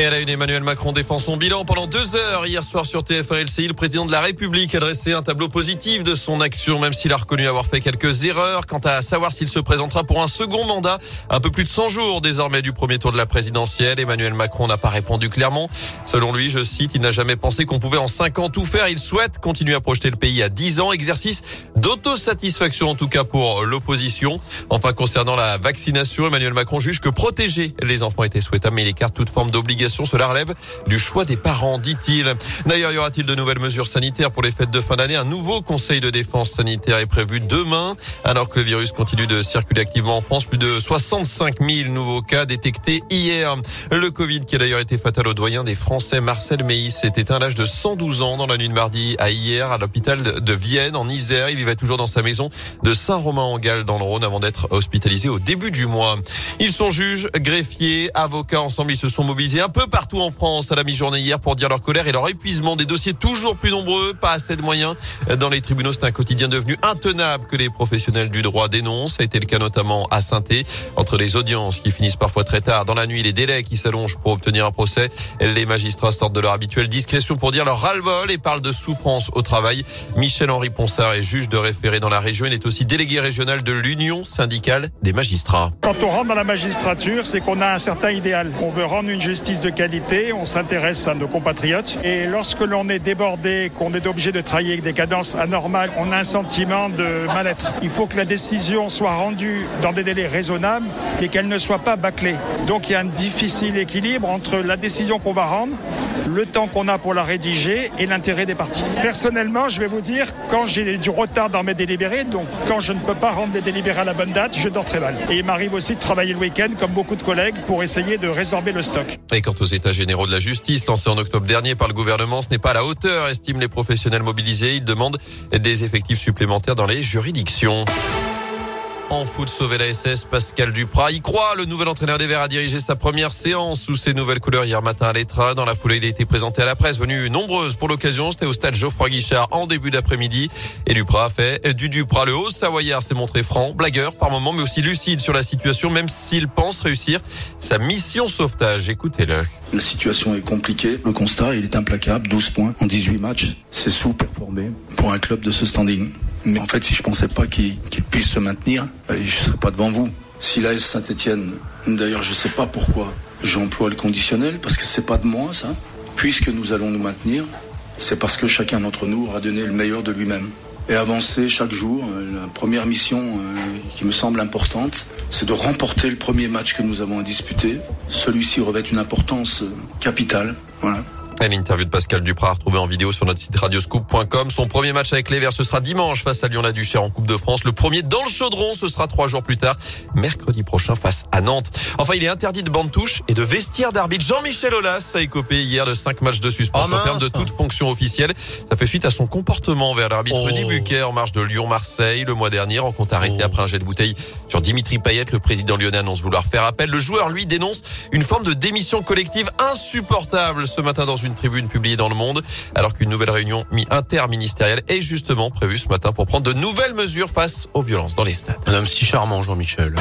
Et à la une, Emmanuel Macron défend son bilan pendant deux heures. Hier soir sur TF1 LCI, le président de la République a dressé un tableau positif de son action, même s'il a reconnu avoir fait quelques erreurs. Quant à savoir s'il se présentera pour un second mandat, un peu plus de 100 jours désormais du premier tour de la présidentielle, Emmanuel Macron n'a pas répondu clairement. Selon lui, je cite, il n'a jamais pensé qu'on pouvait en cinq ans tout faire. Il souhaite continuer à projeter le pays à 10 ans. Exercice d'autosatisfaction en tout cas pour l'opposition. Enfin, concernant la vaccination, Emmanuel Macron juge que protéger les enfants était souhaitable, mais il écarte toute forme d'obligation cela relève du choix des parents, dit-il. D'ailleurs, y aura-t-il de nouvelles mesures sanitaires pour les fêtes de fin d'année? Un nouveau conseil de défense sanitaire est prévu demain, alors que le virus continue de circuler activement en France. Plus de 65 000 nouveaux cas détectés hier. Le Covid, qui a d'ailleurs été fatal au doyen des Français, Marcel Meis, s'est éteint à l'âge de 112 ans dans la nuit de mardi à hier à l'hôpital de Vienne, en Isère. Il vivait toujours dans sa maison de Saint-Romain-en-Galles dans le Rhône avant d'être hospitalisé au début du mois. Ils sont juges, greffiers, avocats. Ensemble, ils se sont mobilisés peu partout en France à la mi-journée hier pour dire leur colère et leur épuisement. Des dossiers toujours plus nombreux, pas assez de moyens. Dans les tribunaux, c'est un quotidien devenu intenable que les professionnels du droit dénoncent. Ça a été le cas notamment à saint entre les audiences qui finissent parfois très tard dans la nuit, les délais qui s'allongent pour obtenir un procès. Les magistrats sortent de leur habituelle discrétion pour dire leur ras-le-bol et parlent de souffrance au travail. Michel-Henri Ponsard est juge de référé dans la région. Il est aussi délégué régional de l'Union syndicale des magistrats. Quand on rentre dans la magistrature, c'est qu'on a un certain idéal. On veut rendre une justice de qualité, on s'intéresse à nos compatriotes. Et lorsque l'on est débordé, qu'on est obligé de travailler avec des cadences anormales, on a un sentiment de mal-être. Il faut que la décision soit rendue dans des délais raisonnables et qu'elle ne soit pas bâclée. Donc il y a un difficile équilibre entre la décision qu'on va rendre, le temps qu'on a pour la rédiger et l'intérêt des parties. Personnellement, je vais vous dire, quand j'ai du retard dans mes délibérés, donc quand je ne peux pas rendre les délibérés à la bonne date, je dors très mal. Et il m'arrive aussi de travailler le week-end, comme beaucoup de collègues, pour essayer de résorber le stock. Quant aux états généraux de la justice lancés en octobre dernier par le gouvernement, ce n'est pas à la hauteur, estiment les professionnels mobilisés. Ils demandent des effectifs supplémentaires dans les juridictions. En foot, sauver la SS, Pascal Duprat y croit. Le nouvel entraîneur des Verts a dirigé sa première séance sous ses nouvelles couleurs hier matin à l'Etra. Dans la foulée, il a été présenté à la presse, venu nombreuse pour l'occasion. C'était au stade Geoffroy Guichard en début d'après-midi. Et Duprat a fait du Duprat. Le haut savoyard s'est montré franc, blagueur par moment, mais aussi lucide sur la situation, même s'il pense réussir sa mission sauvetage. Écoutez-le. La situation est compliquée. Le constat, il est implacable. 12 points en 18 matchs. C'est sous-performé pour un club de ce standing. Mais en fait, si je pensais pas qu'il puisse se maintenir, ben, je serais pas devant vous. Si l'AS Saint-Etienne, d'ailleurs, je sais pas pourquoi j'emploie le conditionnel, parce que c'est pas de moi, ça. Puisque nous allons nous maintenir, c'est parce que chacun d'entre nous aura donné le meilleur de lui-même. Et avancer chaque jour, euh, la première mission euh, qui me semble importante, c'est de remporter le premier match que nous avons à disputer. Celui-ci revêt une importance euh, capitale. Voilà. L'interview de Pascal Duprat retrouvée en vidéo sur notre site radioscoop.com. Son premier match avec les Verts, ce sera dimanche face à Lyon-la-Duchère en Coupe de France. Le premier dans le chaudron, ce sera trois jours plus tard, mercredi prochain face à Nantes. Enfin, il est interdit de bande touche et de vestiaire d'arbitre. Jean-Michel Aulas a écopé hier de cinq matchs de suspension oh ferme de toute fonction officielle. Ça fait suite à son comportement vers l'arbitre oh. Buquet en marche de Lyon-Marseille le mois dernier. En compte arrêté oh. après un jet de bouteille sur Dimitri Payet. Le président lyonnais annonce vouloir faire appel. Le joueur, lui, dénonce une forme de démission collective insupportable ce matin dans une tribune publiée dans Le Monde, alors qu'une nouvelle réunion interministérielle est justement prévue ce matin pour prendre de nouvelles mesures face aux violences dans les stades. Un homme si charmant, Jean-Michel.